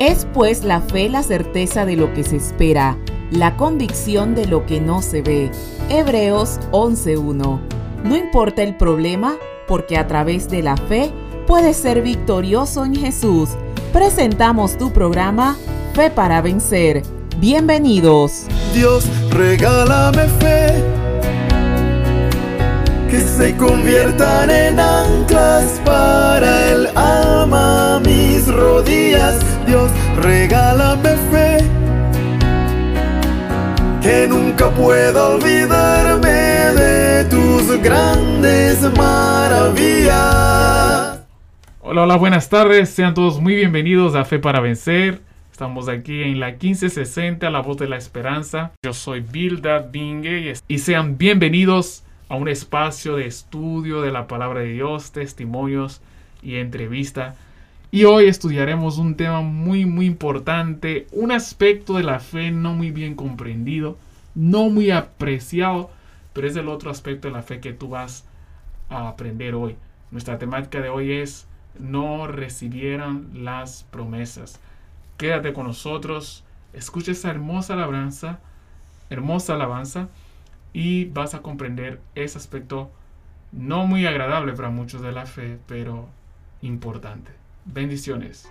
Es pues la fe la certeza de lo que se espera, la convicción de lo que no se ve. Hebreos 11.1. No importa el problema, porque a través de la fe puedes ser victorioso en Jesús. Presentamos tu programa Fe para Vencer. Bienvenidos. Dios, regálame fe. Que se conviertan en anclas para el alma mis rodillas Dios, regálame fe, que nunca pueda olvidarme de tus grandes maravillas. Hola, hola, buenas tardes, sean todos muy bienvenidos a Fe para Vencer. Estamos aquí en la 1560, La Voz de la Esperanza. Yo soy Bildad Bingue y sean bienvenidos a un espacio de estudio de la palabra de Dios, testimonios y entrevista y hoy estudiaremos un tema muy muy importante, un aspecto de la fe no muy bien comprendido, no muy apreciado, pero es el otro aspecto de la fe que tú vas a aprender hoy. Nuestra temática de hoy es no recibieran las promesas. Quédate con nosotros, escucha esa hermosa alabanza, hermosa alabanza y vas a comprender ese aspecto no muy agradable para muchos de la fe, pero importante. Bendiciones.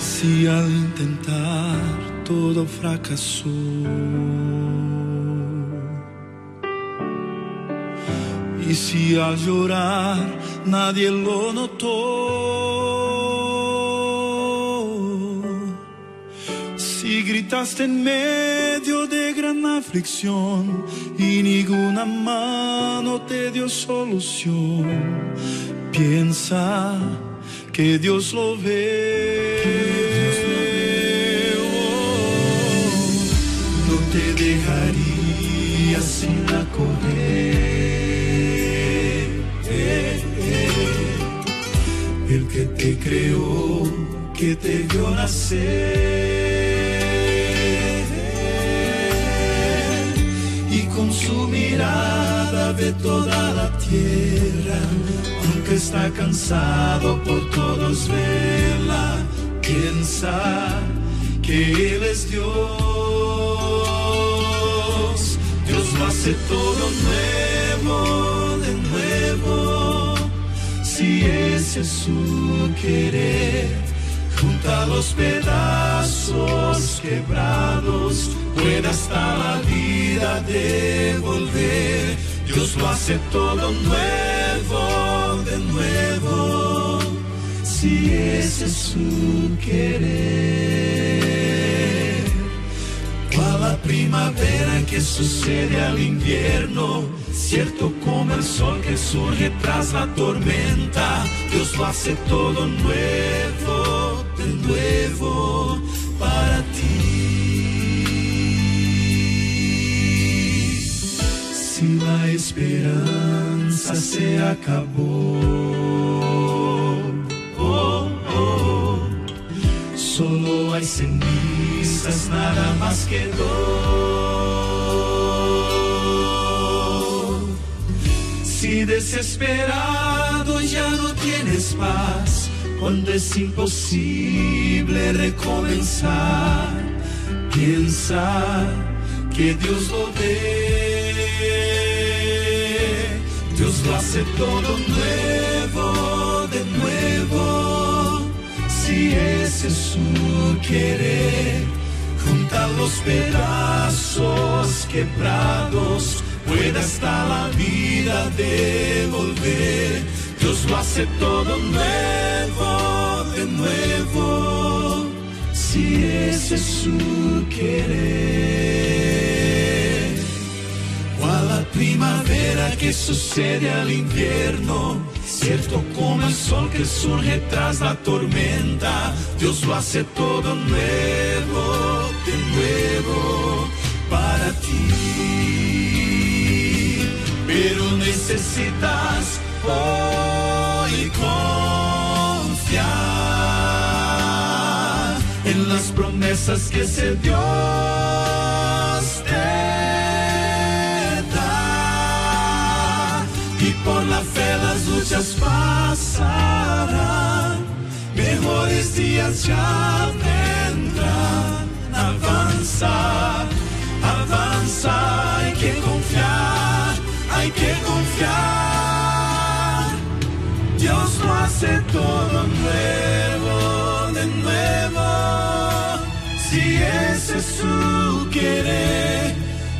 Si al intentar todo fracasó y si al llorar nadie lo notó gritaste en medio de gran aflicción y ninguna mano te dio solución. Piensa que Dios lo ve. no te dejaría sin la correr. El que te creó, que te vio nacer. Ve toda la tierra, aunque está cansado por todos verla, piensa que Él es Dios. Dios lo hace todo nuevo, de nuevo, si ese es su querer junta los pedazos quebrados, puede hasta la vida devolver. Dios lo hace todo nuevo, de nuevo, si ese es su querer. Cual la primavera que sucede al invierno, cierto como el sol que surge tras la tormenta, Dios lo hace todo nuevo esperanza se acabó, oh, oh, solo hay cenizas, nada más quedó. Si desesperado ya no tienes paz cuando es imposible recomenzar. Piensa que Dios lo ve, lo hace todo nuevo, de nuevo, si ese es su querer. Junta los pedazos quebrados, puede hasta la vida devolver Dios lo hace todo nuevo, de nuevo, si ese es su querer. Primavera que sucede al invierno, cierto como el sol que surge tras la tormenta, Dios lo hace todo nuevo, de nuevo, para ti. Pero necesitas hoy confiar en las promesas que ese Dios luchas pasarán, mejores días ya vendrán. Avanza, avanza, hay que confiar, hay que confiar. Dios lo hace todo nuevo, de nuevo. Si ese es su querer,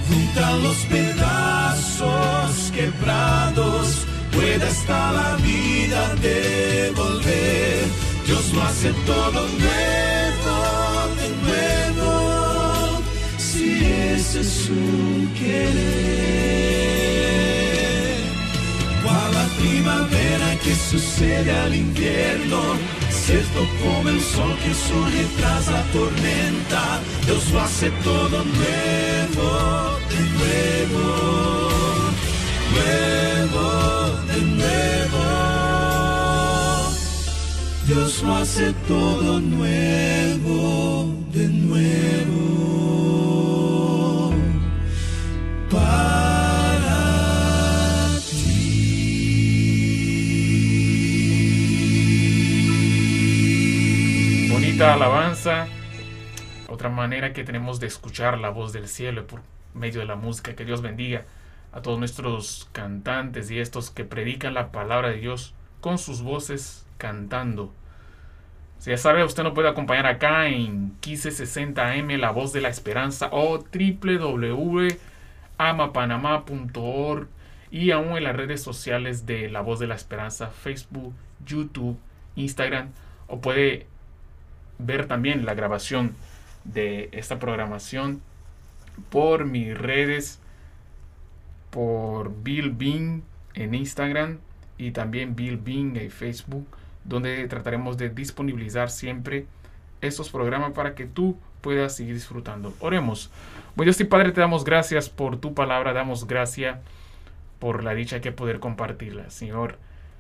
junta los pedazos quebrados, puede hasta la vida devolver. Dios lo hace todo nuevo, de nuevo. Si ese es su querer. Cual la primavera que sucede al invierno, cierto como el sol que surge tras la tormenta, Dios lo hace todo nuevo, de nuevo, nuevo, de nuevo. Dios lo hace todo nuevo, de nuevo. Para ti. Bonita alabanza. Otra manera que tenemos de escuchar la voz del cielo por medio de la música. Que Dios bendiga a todos nuestros cantantes y estos que predican la palabra de Dios con sus voces cantando. Si ya sabe, usted nos puede acompañar acá en 1560M, La Voz de la Esperanza o www.amapanamá.org y aún en las redes sociales de La Voz de la Esperanza, Facebook, YouTube, Instagram o puede ver también la grabación de esta programación por mis redes, por Bill Bean en Instagram y también Bill Bean en Facebook, donde trataremos de disponibilizar siempre estos programas para que tú puedas seguir disfrutando. Oremos. Buen Dios y Padre, te damos gracias por tu palabra, damos gracias por la dicha que poder compartirla, Señor.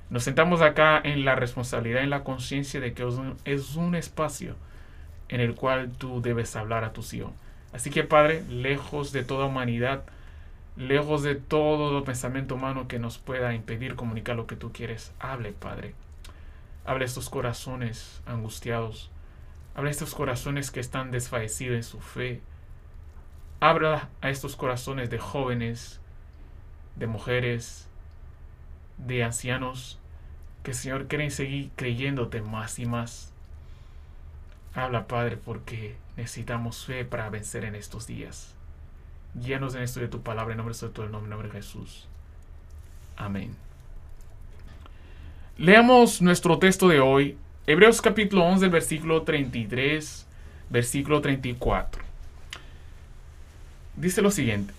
Nos sentamos acá en la responsabilidad, en la conciencia de que es un, es un espacio en el cual tú debes hablar a tus hijos. Así que Padre, lejos de toda humanidad, lejos de todo pensamiento humano que nos pueda impedir comunicar lo que tú quieres, hable Padre. Habla a estos corazones angustiados. Habla a estos corazones que están desfallecidos en su fe. Habla a estos corazones de jóvenes, de mujeres, de ancianos que Señor quieren seguir creyéndote más y más. Habla, Padre, porque necesitamos fe para vencer en estos días. Guíanos en esto de tu palabra, en nombre de todo el nombre, nombre de Jesús. Amén. Leamos nuestro texto de hoy, Hebreos capítulo 11, versículo 33, versículo 34. Dice lo siguiente.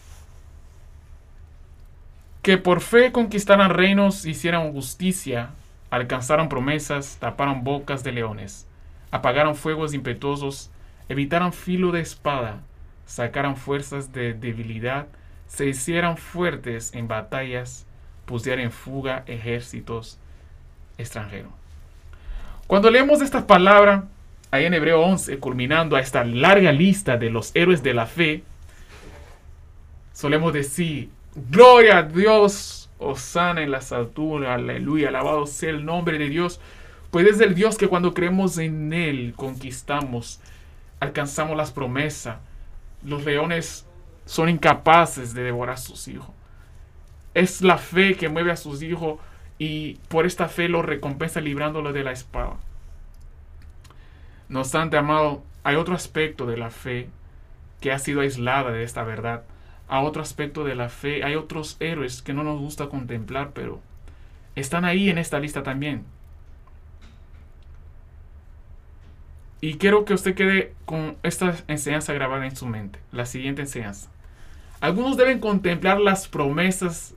Que por fe conquistaran reinos, hicieran justicia, alcanzaron promesas, taparon bocas de leones, apagaron fuegos impetuosos, evitaran filo de espada, sacaran fuerzas de debilidad, se hicieran fuertes en batallas, pusieran en fuga ejércitos extranjeros. Cuando leemos esta palabra, ahí en Hebreo 11, culminando a esta larga lista de los héroes de la fe, solemos decir, gloria a Dios, Osana en las alturas, aleluya, alabado sea el nombre de Dios, pues es el Dios que cuando creemos en Él conquistamos, alcanzamos las promesas. Los leones son incapaces de devorar a sus hijos. Es la fe que mueve a sus hijos y por esta fe los recompensa librándolo de la espada. No obstante, amado, hay otro aspecto de la fe que ha sido aislada de esta verdad. A otro aspecto de la fe, hay otros héroes que no nos gusta contemplar, pero están ahí en esta lista también. Y quiero que usted quede con esta enseñanza grabada en su mente. La siguiente enseñanza. Algunos deben contemplar las promesas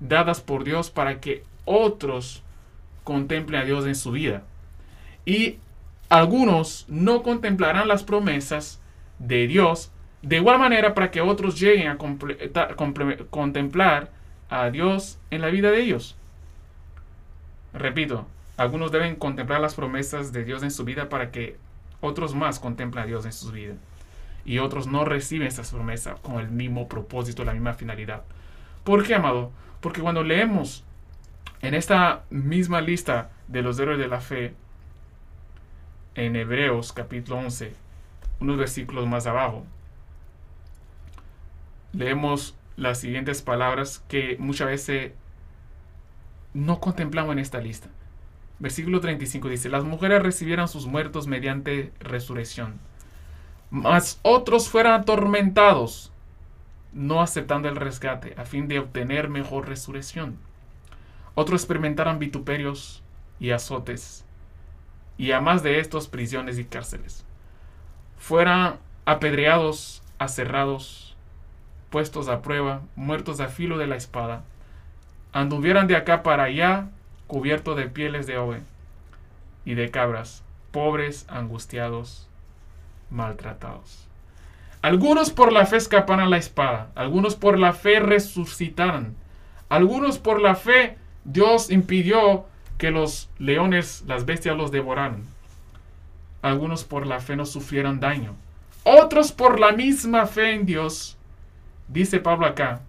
dadas por Dios para que otros contemplen a Dios en su vida. Y algunos no contemplarán las promesas de Dios de igual manera para que otros lleguen a contemplar a Dios en la vida de ellos. Repito, algunos deben contemplar las promesas de Dios en su vida para que otros más contemplan a Dios en sus vidas. Y otros no reciben esa promesa con el mismo propósito, la misma finalidad. ¿Por qué, amado? Porque cuando leemos en esta misma lista de los héroes de la fe, en Hebreos capítulo 11, unos versículos más abajo, leemos las siguientes palabras que muchas veces no contemplamos en esta lista. Versículo 35 dice, las mujeres recibieran sus muertos mediante resurrección, mas otros fueran atormentados, no aceptando el rescate, a fin de obtener mejor resurrección. Otros experimentaran vituperios y azotes, y a más de estos prisiones y cárceles. Fueran apedreados, aserrados, puestos a prueba, muertos a filo de la espada, anduvieran de acá para allá, cubiertos de pieles de ove y de cabras, pobres, angustiados, maltratados. Algunos por la fe escapan a la espada, algunos por la fe resucitaron, algunos por la fe Dios impidió que los leones, las bestias los devoraran. Algunos por la fe no sufrieron daño. Otros por la misma fe en Dios, dice Pablo acá,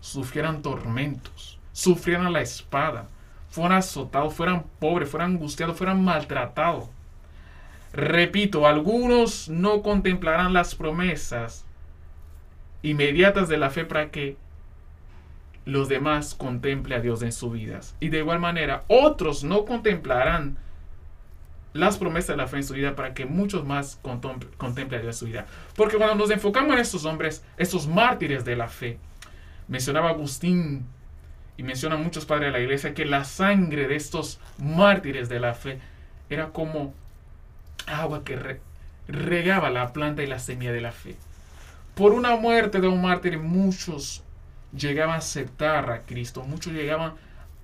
sufrieran tormentos, sufrieran la espada, fueran azotados, fueran pobres, fueran angustiados, fueran maltratados. Repito, algunos no contemplarán las promesas inmediatas de la fe para que los demás contemple a Dios en sus vidas. Y de igual manera, otros no contemplarán las promesas de la fe en su vida para que muchos más contemplen a Dios en su vida. Porque cuando nos enfocamos en estos hombres, estos mártires de la fe, mencionaba Agustín y menciona muchos padres de la iglesia que la sangre de estos mártires de la fe era como agua que regaba la planta y la semilla de la fe. Por una muerte de un mártir, muchos llegaban a aceptar a Cristo, muchos llegaban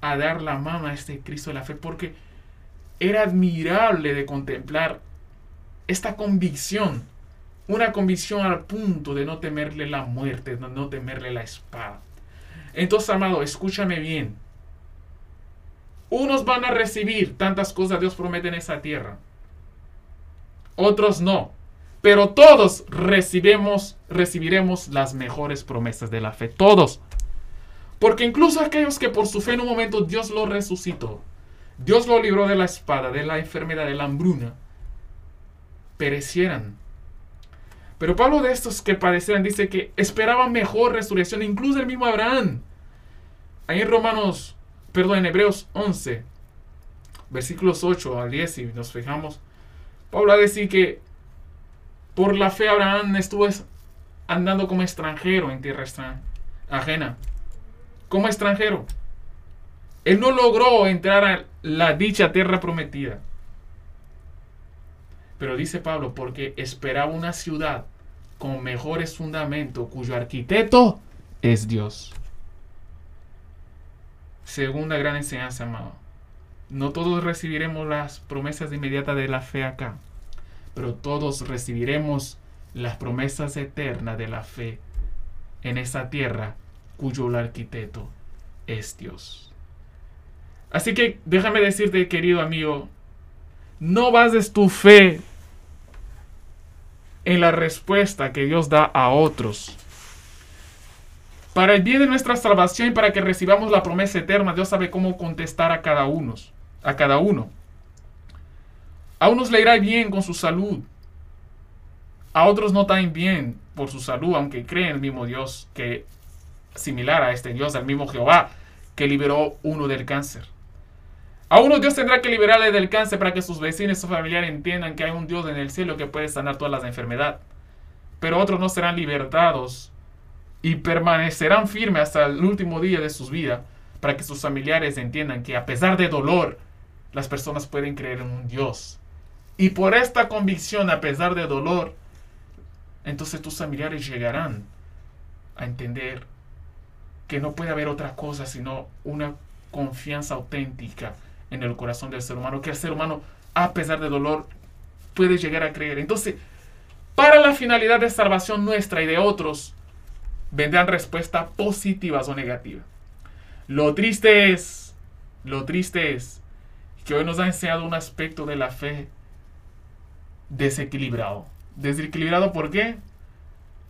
a dar la mano a este Cristo de la fe, porque era admirable de contemplar esta convicción, una convicción al punto de no temerle la muerte, de no temerle la espada. Entonces, amado, escúchame bien. Unos van a recibir tantas cosas Dios promete en esa tierra. Otros no. Pero todos recibiremos las mejores promesas de la fe. Todos. Porque incluso aquellos que por su fe en un momento Dios lo resucitó, Dios lo libró de la espada, de la enfermedad, de la hambruna, perecieran. Pero Pablo de estos que padecieran dice que esperaban mejor resurrección, incluso el mismo Abraham. Ahí en Romanos, perdón, en Hebreos 11, versículos 8 al 10, si nos fijamos, Pablo decir que por la fe Abraham estuvo andando como extranjero en tierra ajena. Como extranjero. Él no logró entrar a la dicha tierra prometida. Pero dice Pablo, porque esperaba una ciudad con mejores fundamentos, cuyo arquitecto es Dios. Segunda gran enseñanza, amado. No todos recibiremos las promesas inmediatas de la fe acá pero todos recibiremos las promesas eternas de la fe en esa tierra cuyo arquitecto es Dios. Así que déjame decirte, querido amigo, no bases tu fe en la respuesta que Dios da a otros. Para el bien de nuestra salvación y para que recibamos la promesa eterna, Dios sabe cómo contestar a cada uno, a cada uno. A unos le irá bien con su salud. A otros no tan bien por su salud, aunque creen el mismo Dios que similar a este Dios, al mismo Jehová que liberó uno del cáncer. A unos Dios tendrá que liberarle del cáncer para que sus vecinos o familiares entiendan que hay un Dios en el cielo que puede sanar todas las enfermedades. Pero otros no serán libertados y permanecerán firmes hasta el último día de sus vidas para que sus familiares entiendan que a pesar de dolor, las personas pueden creer en un Dios y por esta convicción, a pesar de dolor, entonces tus familiares llegarán a entender que no puede haber otra cosa sino una confianza auténtica en el corazón del ser humano, que el ser humano, a pesar de dolor, puede llegar a creer. Entonces, para la finalidad de salvación nuestra y de otros, vendrán respuestas positivas o negativas. Lo triste es, lo triste es que hoy nos ha enseñado un aspecto de la fe desequilibrado. Desequilibrado, ¿por qué?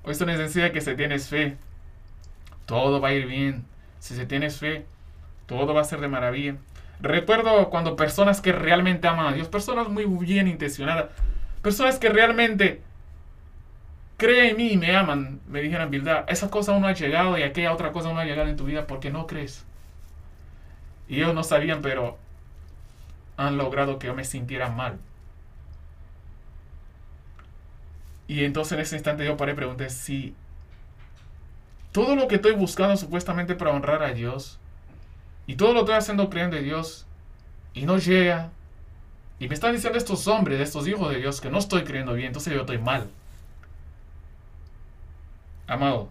Esto nos enseña que si tienes fe, todo va a ir bien. Si se tienes fe, todo va a ser de maravilla. Recuerdo cuando personas que realmente aman a Dios, personas muy bien intencionadas, personas que realmente creen en mí y me aman, me dijeron, verdad, esa cosa aún no ha llegado y aquella otra cosa aún no ha llegado en tu vida porque no crees. Y ellos no sabían, pero han logrado que yo me sintiera mal. Y entonces en ese instante yo paré y pregunté si todo lo que estoy buscando supuestamente para honrar a Dios y todo lo estoy haciendo creyendo en Dios y no llega. Y me están diciendo estos hombres, estos hijos de Dios, que no estoy creyendo bien, entonces yo estoy mal. Amado,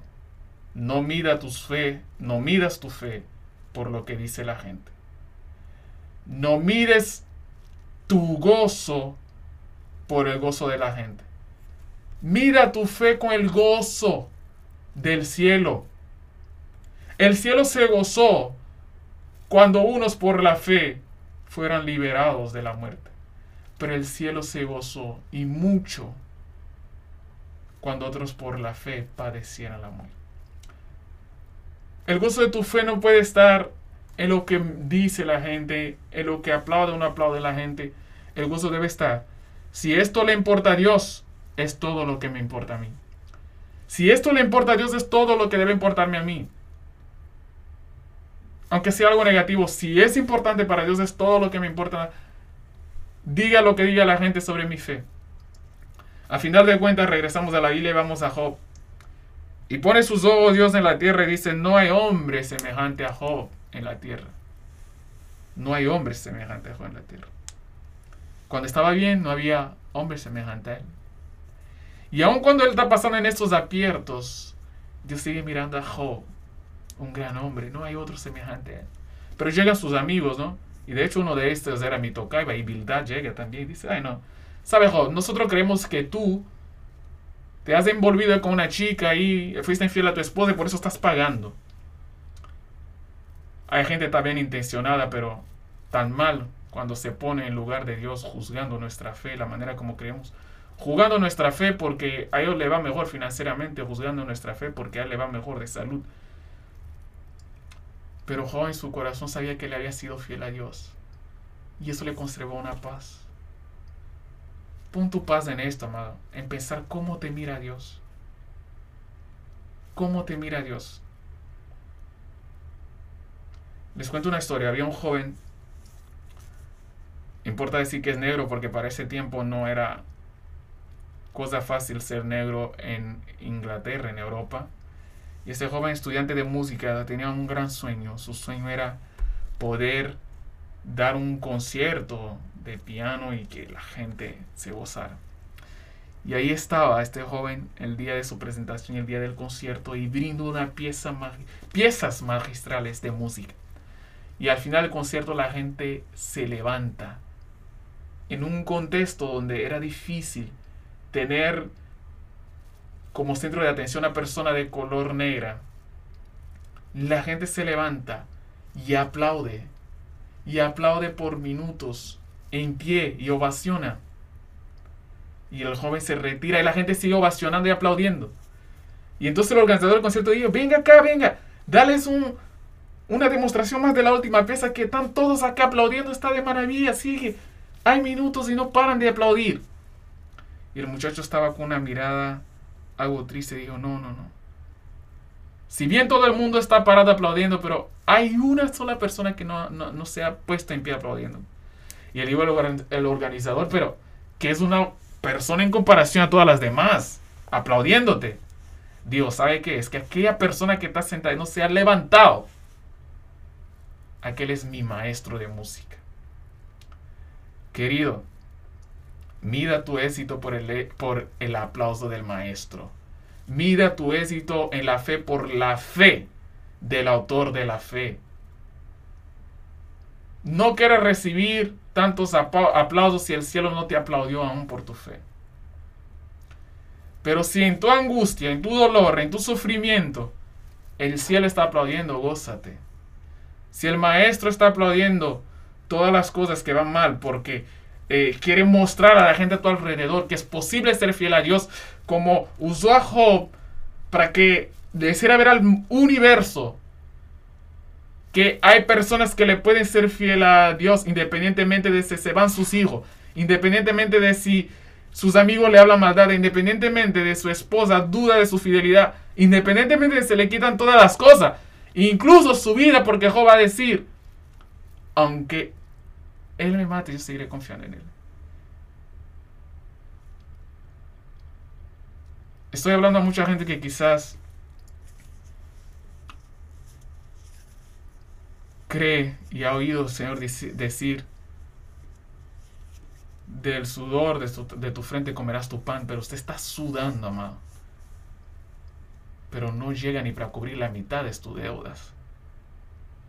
no mida tu fe, no midas tu fe por lo que dice la gente. No mides tu gozo por el gozo de la gente. Mira tu fe con el gozo del cielo. El cielo se gozó cuando unos por la fe fueran liberados de la muerte. Pero el cielo se gozó y mucho cuando otros por la fe padecieran la muerte. El gozo de tu fe no puede estar en lo que dice la gente, en lo que aplaude o no aplaude la gente. El gozo debe estar. Si esto le importa a Dios, es todo lo que me importa a mí. Si esto le importa a Dios, es todo lo que debe importarme a mí. Aunque sea algo negativo, si es importante para Dios, es todo lo que me importa. Diga lo que diga la gente sobre mi fe. A final de cuentas, regresamos a la Biblia y vamos a Job. Y pone sus ojos Dios en la tierra y dice, no hay hombre semejante a Job en la tierra. No hay hombre semejante a Job en la tierra. Cuando estaba bien, no había hombre semejante a él. Y aun cuando él está pasando en estos apiertos, Dios sigue mirando a Job, un gran hombre, no hay otro semejante a él. Pero llegan sus amigos, ¿no? Y de hecho uno de estos era mi tocaiba y Bildad llega también y dice, ay no, sabe Job, nosotros creemos que tú te has envolvido con una chica y fuiste infiel a tu esposa y por eso estás pagando. Hay gente también intencionada, pero tan mal cuando se pone en lugar de Dios juzgando nuestra fe, la manera como creemos jugando nuestra fe porque a ellos le va mejor financieramente, juzgando nuestra fe porque a él le va mejor de salud. Pero Job en su corazón sabía que le había sido fiel a Dios. Y eso le conservó una paz. Pon tu paz en esto, amado. En pensar cómo te mira Dios. Cómo te mira Dios. Les cuento una historia. Había un joven. Importa decir que es negro porque para ese tiempo no era cosa fácil ser negro en Inglaterra, en Europa. Y este joven estudiante de música tenía un gran sueño. Su sueño era poder dar un concierto de piano y que la gente se gozara. Y ahí estaba este joven el día de su presentación, el día del concierto, y brindo una pieza piezas magistrales de música. Y al final del concierto la gente se levanta en un contexto donde era difícil tener como centro de atención a persona de color negra, la gente se levanta y aplaude, y aplaude por minutos en pie y ovaciona. Y el joven se retira y la gente sigue ovacionando y aplaudiendo. Y entonces el organizador del concierto dijo, venga acá, venga, dales un, una demostración más de la última pieza que están todos acá aplaudiendo, está de maravilla, sigue. Hay minutos y no paran de aplaudir. Y el muchacho estaba con una mirada algo triste. Dijo, no, no, no. Si bien todo el mundo está parado aplaudiendo, pero hay una sola persona que no, se ha puesto en pie aplaudiendo. Y él dijo el organizador, pero que es una persona en comparación a todas las demás, aplaudiéndote. Dios, ¿sabe qué? Es que aquella persona que está sentada y no se ha levantado, aquel es mi maestro de música. Querido, Mida tu éxito por el, por el aplauso del maestro. Mida tu éxito en la fe por la fe del autor de la fe. No quieras recibir tantos aplausos si el cielo no te aplaudió aún por tu fe. Pero si en tu angustia, en tu dolor, en tu sufrimiento, el cielo está aplaudiendo, gózate. Si el maestro está aplaudiendo todas las cosas que van mal porque eh, quiere mostrar a la gente a tu alrededor que es posible ser fiel a Dios, como usó a Job para que decir ver al universo que hay personas que le pueden ser fiel a Dios independientemente de si se van sus hijos, independientemente de si sus amigos le hablan maldad, independientemente de su esposa duda de su fidelidad, independientemente de si se le quitan todas las cosas, incluso su vida, porque Job va a decir, aunque él me mate, yo seguiré confiando en él. Estoy hablando a mucha gente que quizás cree y ha oído al Señor decir, del sudor de tu, de tu, frente comerás tu pan, pero usted está sudando, amado. Pero no llega ni para cubrir la mitad de tus deudas.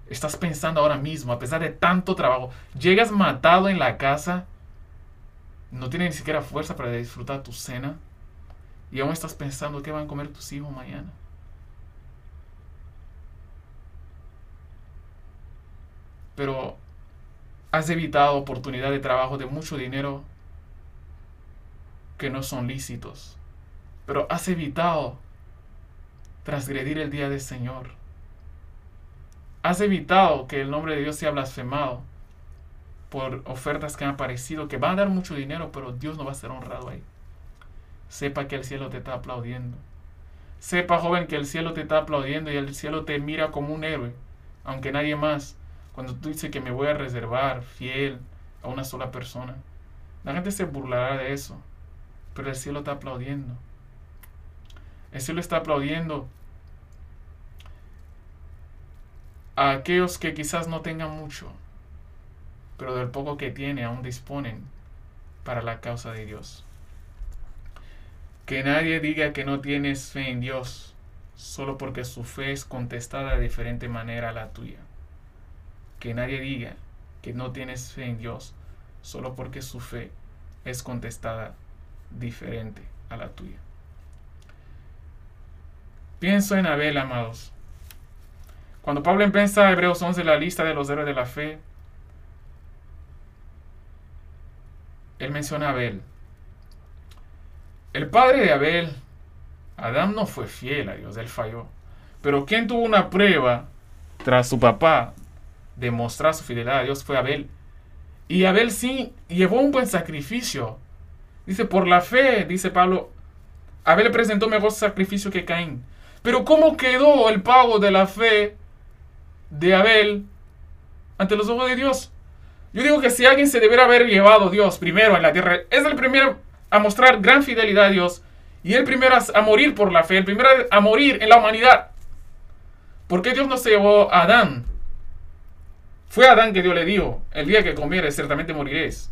Estás pensando ahora mismo, a pesar de tanto trabajo, llegas matado en la casa, no tienes ni siquiera fuerza para disfrutar tu cena, y aún estás pensando qué van a comer tus hijos mañana. Pero has evitado oportunidad de trabajo de mucho dinero que no son lícitos. Pero has evitado transgredir el día del Señor. Has evitado que el nombre de Dios sea blasfemado por ofertas que han aparecido, que van a dar mucho dinero, pero Dios no va a ser honrado ahí. Sepa que el cielo te está aplaudiendo. Sepa, joven, que el cielo te está aplaudiendo y el cielo te mira como un héroe, aunque nadie más cuando tú dices que me voy a reservar fiel a una sola persona, la gente se burlará de eso. Pero el cielo está aplaudiendo. El cielo está aplaudiendo a aquellos que quizás no tengan mucho, pero del poco que tiene aún disponen para la causa de Dios. Que nadie diga que no tienes fe en Dios solo porque su fe es contestada de diferente manera a la tuya que nadie diga que no tienes fe en Dios solo porque su fe es contestada diferente a la tuya. Pienso en Abel, amados. Cuando Pablo empieza Hebreos 11 la lista de los héroes de la fe, él menciona a Abel. El padre de Abel, Adán no fue fiel a Dios, él falló. Pero quien tuvo una prueba tras su papá demostrar su fidelidad a Dios fue Abel. Y Abel sí llevó un buen sacrificio. Dice, por la fe, dice Pablo, Abel presentó mejor sacrificio que Caín. Pero ¿cómo quedó el pago de la fe de Abel ante los ojos de Dios? Yo digo que si alguien se debiera haber llevado Dios primero en la tierra, es el primero a mostrar gran fidelidad a Dios y el primero a, morir por la fe, el primero a morir en la humanidad. ¿Por qué Dios no se llevó a Adán? Fue Adán que Dios le dijo, el día que comieres ciertamente moriréis.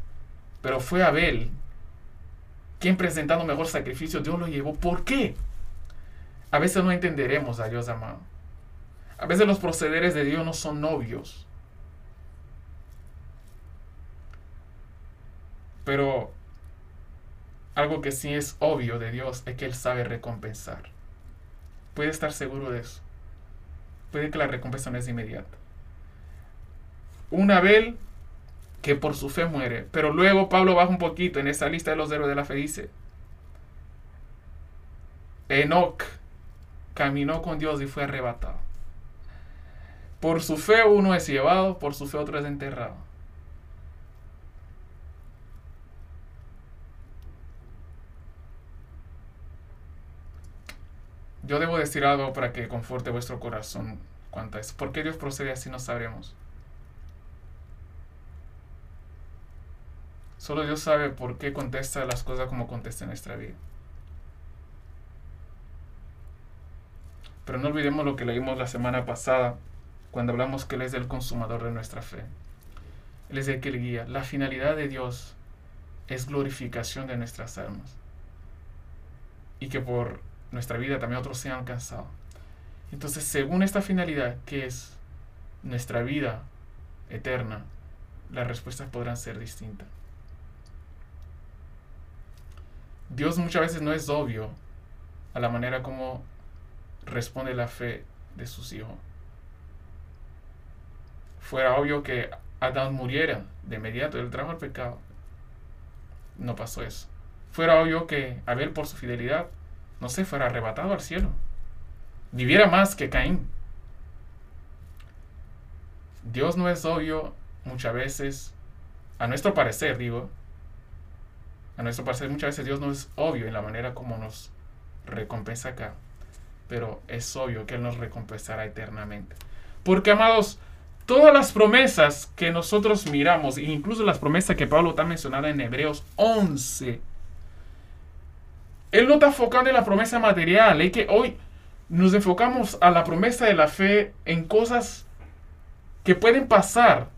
Pero fue Abel quien presentando mejor sacrificio, Dios lo llevó. ¿Por qué? A veces no entenderemos a Dios amado. A veces los procederes de Dios no son novios. Pero algo que sí es obvio de Dios es que Él sabe recompensar. Puede estar seguro de eso. Puede que la recompensa no es inmediata un Abel que por su fe muere. Pero luego Pablo baja un poquito en esa lista de los héroes de la fe. Dice, Enoch caminó con Dios y fue arrebatado. Por su fe uno es llevado, por su fe otro es enterrado. Yo debo decir algo para que conforte vuestro corazón cuanto a eso. ¿Por qué Dios procede así? No sabremos. Solo Dios sabe por qué contesta las cosas como contesta en nuestra vida. Pero no olvidemos lo que leímos la semana pasada cuando hablamos que Él es el consumador de nuestra fe. Él es el que le guía. La finalidad de Dios es glorificación de nuestras almas. Y que por nuestra vida también otros sean alcanzados. Entonces, según esta finalidad, que es nuestra vida eterna, las respuestas podrán ser distintas. Dios muchas veces no es obvio a la manera como responde la fe de sus hijos. Fuera obvio que Adán muriera de inmediato, él trajo el pecado. no pasó eso. Fuera obvio que Abel por su fidelidad, no sé, fuera arrebatado al cielo. Viviera más que Caín. Dios no es obvio muchas veces, a nuestro parecer digo, a nuestro parecer muchas veces Dios no es obvio en la manera como nos recompensa acá, pero es obvio que Él nos recompensará eternamente. Porque amados, todas las promesas que nosotros miramos, incluso las promesas que Pablo está mencionando en Hebreos 11, él no está enfocando en la promesa material, es que hoy nos enfocamos a la promesa de la fe en cosas que pueden pasar,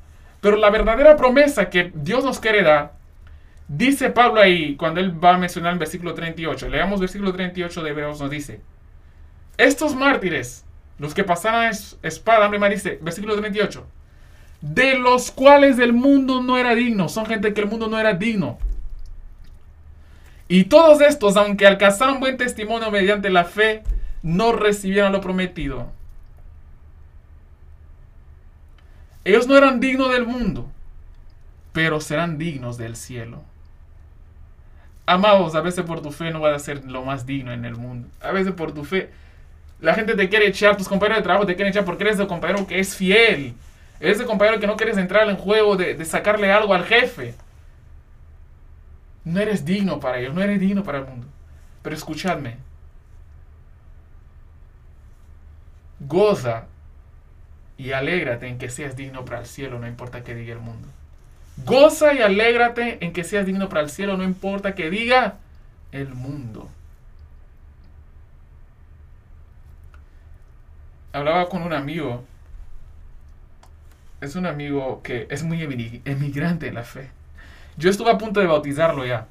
pero la verdadera promesa que Dios nos quiere dar, dice Pablo ahí, cuando él va a mencionar el versículo 38, leamos versículo 38 de Hebreos, nos dice, estos mártires, los que pasaron espada, hambre dice, versículo 38, de los cuales el mundo no era digno, son gente que el mundo no era digno. Y todos estos, aunque alcanzaron buen testimonio mediante la fe, no recibieron lo prometido. Ellos no eran dignos del mundo, pero serán dignos del cielo. Amados, a veces por tu fe no vas a ser lo más digno en el mundo. A veces por tu fe, la gente te quiere echar, tus compañeros de trabajo te quieren echar porque eres el compañero que es fiel. Eres el compañero que no quieres entrar en juego de, de sacarle algo al jefe. No eres digno para ellos, no eres digno para el mundo. Pero escuchadme. Goza y alégrate en que seas digno para el cielo, no importa que diga el mundo. Goza y alégrate en que seas digno para el cielo, no importa que diga el mundo. Hablaba con un amigo. Es un amigo que es muy emigrante en la fe. Yo estuve a punto de bautizarlo ya.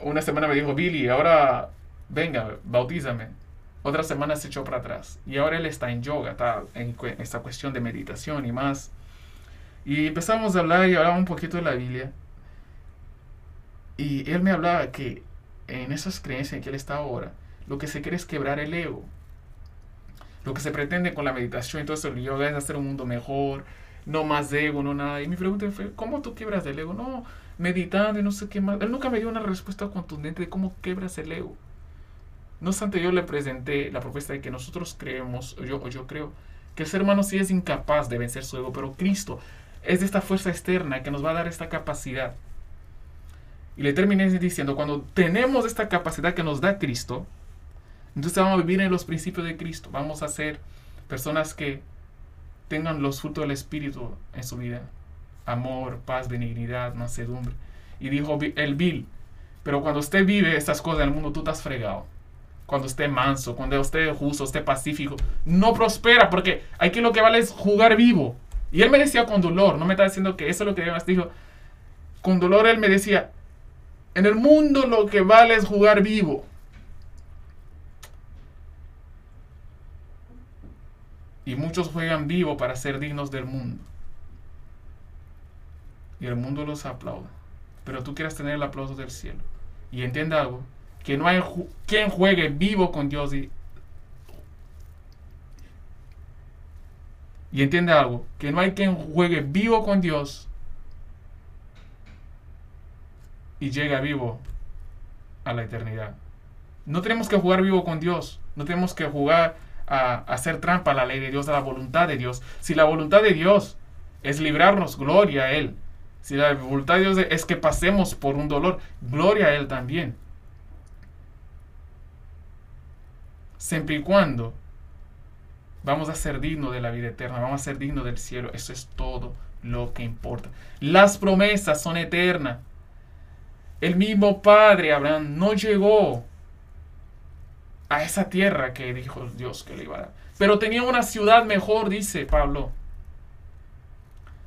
Una semana me dijo, Billy, ahora venga, bautízame. Otra semana se echó para atrás. Y ahora él está en yoga, está en esta cuestión de meditación y más. Y empezamos a hablar y hablaba un poquito de la Biblia. Y él me hablaba que en esas creencias en que él está ahora, lo que se quiere es quebrar el ego. Lo que se pretende con la meditación y todo eso, el yoga es hacer un mundo mejor, no más ego, no nada. Y mi pregunta fue, ¿cómo tú quiebras el ego? No, meditando y no sé qué más. Él nunca me dio una respuesta contundente de cómo quebras el ego. No obstante, yo le presenté la propuesta de que nosotros creemos, o yo, yo creo, que el ser humano sí es incapaz de vencer su ego, pero Cristo es de esta fuerza externa que nos va a dar esta capacidad. Y le terminé diciendo, cuando tenemos esta capacidad que nos da Cristo, entonces vamos a vivir en los principios de Cristo. Vamos a ser personas que tengan los frutos del Espíritu en su vida. Amor, paz, benignidad, mansedumbre. Y dijo el Bill, pero cuando usted vive estas cosas en el mundo, tú estás fregado. Cuando esté manso, cuando esté justo, esté pacífico, no prospera porque aquí lo que vale es jugar vivo. Y él me decía con dolor, no me está diciendo que eso es lo que más dijo. Con dolor él me decía, en el mundo lo que vale es jugar vivo. Y muchos juegan vivo para ser dignos del mundo. Y el mundo los aplaude. Pero tú quieres tener el aplauso del cielo. Y entienda algo, que no hay quien juegue vivo con Dios y, y entiende algo, que no hay quien juegue vivo con Dios y llega vivo a la eternidad. No tenemos que jugar vivo con Dios, no tenemos que jugar a, hacer trampa a la ley de Dios, a la voluntad de Dios. Si la voluntad de Dios es librarnos, gloria a Él. Si la voluntad de Dios es que pasemos por un dolor, gloria a Él también. Siempre y cuando vamos a ser dignos de la vida eterna, vamos a ser dignos del cielo. Eso es todo lo que importa. Las promesas son eternas. El mismo Padre Abraham no llegó a esa tierra que dijo Dios que le iba a dar. Pero tenía una ciudad mejor, dice Pablo.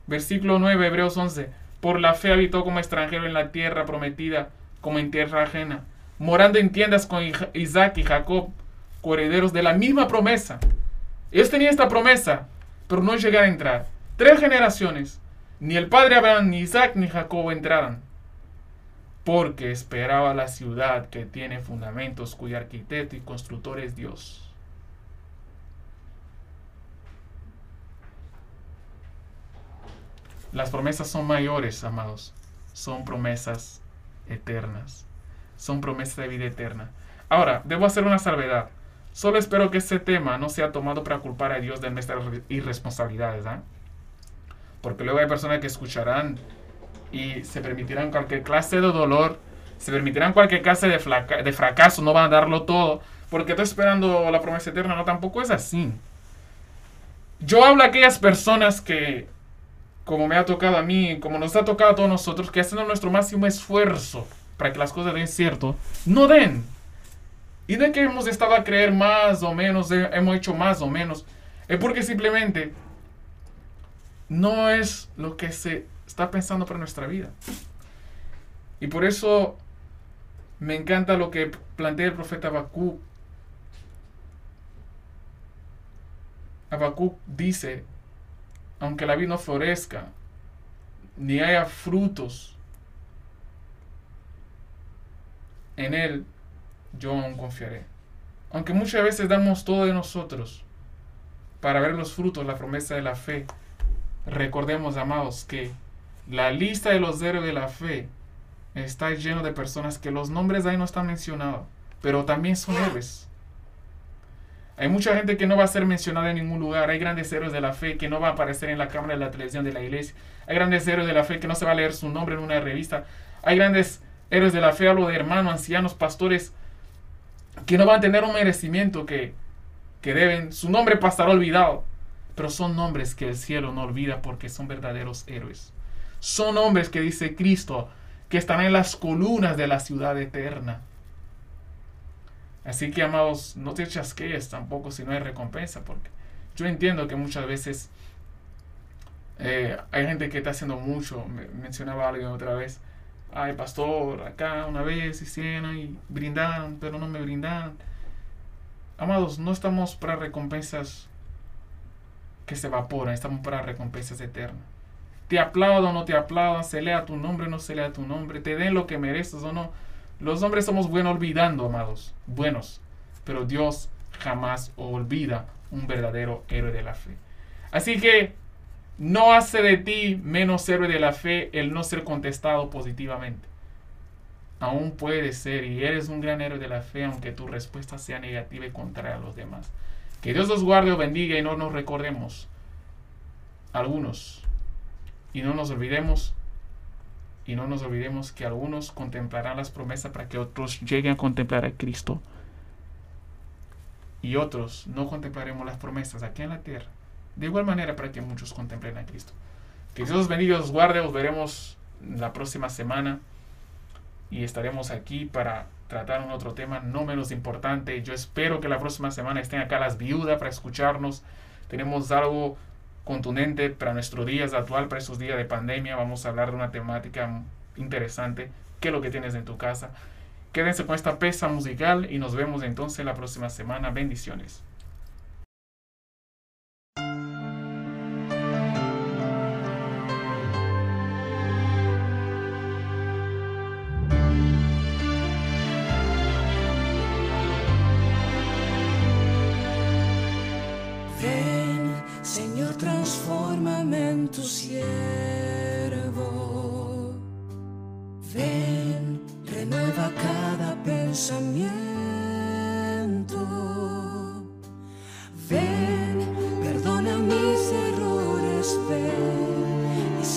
Versículo 9, Hebreos 11. Por la fe habitó como extranjero en la tierra prometida, como en tierra ajena, morando en tiendas con Isaac y Jacob, coherederos de la misma promesa. Ellos tenían esta promesa, pero no llegaron a entrar. Tres generaciones, ni el padre Abraham, ni Isaac, ni Jacob entraron porque esperaba la ciudad que tiene fundamentos, cuyo arquitecto y constructor es Dios. Las promesas son mayores, amados. Son promesas eternas. Son promesas de vida eterna. Ahora, debo hacer una salvedad. Solo espero que este tema no sea tomado para culpar a Dios de nuestras irresponsabilidades. ¿ah? Porque luego hay personas que escucharán y se permitirán cualquier clase de dolor, se permitirán cualquier clase de, de fracaso, no van a darlo todo, porque estoy esperando la promesa eterna. No, tampoco es así. Yo hablo a aquellas personas que, como me ha tocado a mí, como nos ha tocado a todos nosotros, que haciendo nuestro máximo esfuerzo para que las cosas den cierto, no den. Y de que hemos estado a creer más o menos, hemos hecho más o menos, es porque simplemente no es lo que se está pensando para nuestra vida. Y por eso me encanta lo que plantea el profeta Habacuc. Habacuc dice, aunque la vida no florezca, ni haya frutos en él, yo aún confiaré. Aunque muchas veces damos todo de nosotros para ver los frutos, la promesa de la fe, recordemos, amados, que la lista de los héroes de la fe está lleno de personas que los nombres ahí no están mencionados, pero también son héroes. Hay mucha gente que no va a ser mencionada en ningún lugar. Hay grandes héroes de la fe que no va a aparecer en la cámara de la televisión de la iglesia. Hay grandes héroes de la fe que no se va a leer su nombre en una revista. Hay grandes héroes de la fe, hablo de hermanos, ancianos, pastores, que no van a tener un merecimiento que, que deben. Su nombre pasará olvidado. Pero son nombres que el cielo no olvida porque son verdaderos héroes. Son hombres que dice Cristo que están en las columnas de la ciudad eterna. Así que, amados, no te chasquees tampoco si no hay recompensa, porque yo entiendo que muchas veces eh, hay gente que está haciendo mucho. Me, mencionaba alguien otra vez ay pastor, acá una vez hicieron y brindaron, pero no me brindan. Amados, no estamos para recompensas que se evaporan, estamos para recompensas eternas. Te aplaudo o no te aplaudan, se lea tu nombre o no se lea tu nombre, te den lo que mereces o no. Los hombres somos buenos olvidando, amados, buenos, pero Dios jamás olvida un verdadero héroe de la fe. Así que no hace de ti menos héroe de la fe el no ser contestado positivamente. Aún puede ser y eres un gran héroe de la fe aunque tu respuesta sea negativa y contraria a los demás. Que Dios los guarde o bendiga y no nos recordemos algunos. Y no nos olvidemos y no nos olvidemos que algunos contemplarán las promesas para que otros lleguen a contemplar a Cristo. Y otros no contemplaremos las promesas aquí en la tierra de igual manera para que muchos contemplen a Cristo. Que Dios os bendiga, os guarde, os veremos la próxima semana y estaremos aquí para tratar un otro tema no menos importante. Yo espero que la próxima semana estén acá las viudas para escucharnos. Tenemos algo contundente para nuestros días actual, para estos días de pandemia. Vamos a hablar de una temática interesante. ¿Qué es lo que tienes en tu casa? Quédense con esta pesa musical y nos vemos entonces la próxima semana. Bendiciones.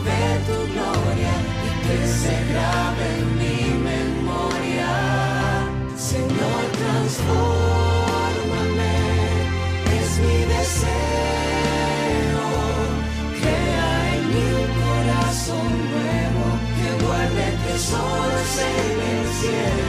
de tu gloria y que se grabe en mi memoria. Señor, transfórmame, es mi deseo. Crea en mi corazón nuevo que guarde tesoros en el cielo.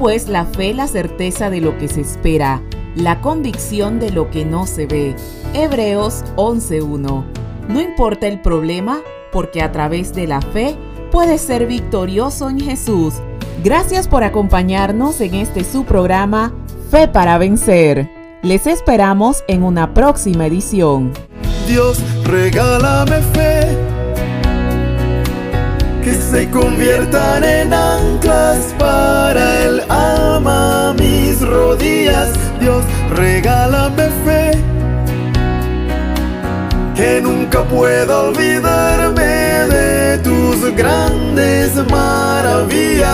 Pues la fe la certeza de lo que se espera, la convicción de lo que no se ve. Hebreos 11.1. No importa el problema, porque a través de la fe puedes ser victorioso en Jesús. Gracias por acompañarnos en este su programa Fe para Vencer. Les esperamos en una próxima edición. Dios, regálame fe que se conviertan en anclas para el alma mis rodillas. Dios, regálame fe que nunca pueda olvidarme de tus grandes maravillas.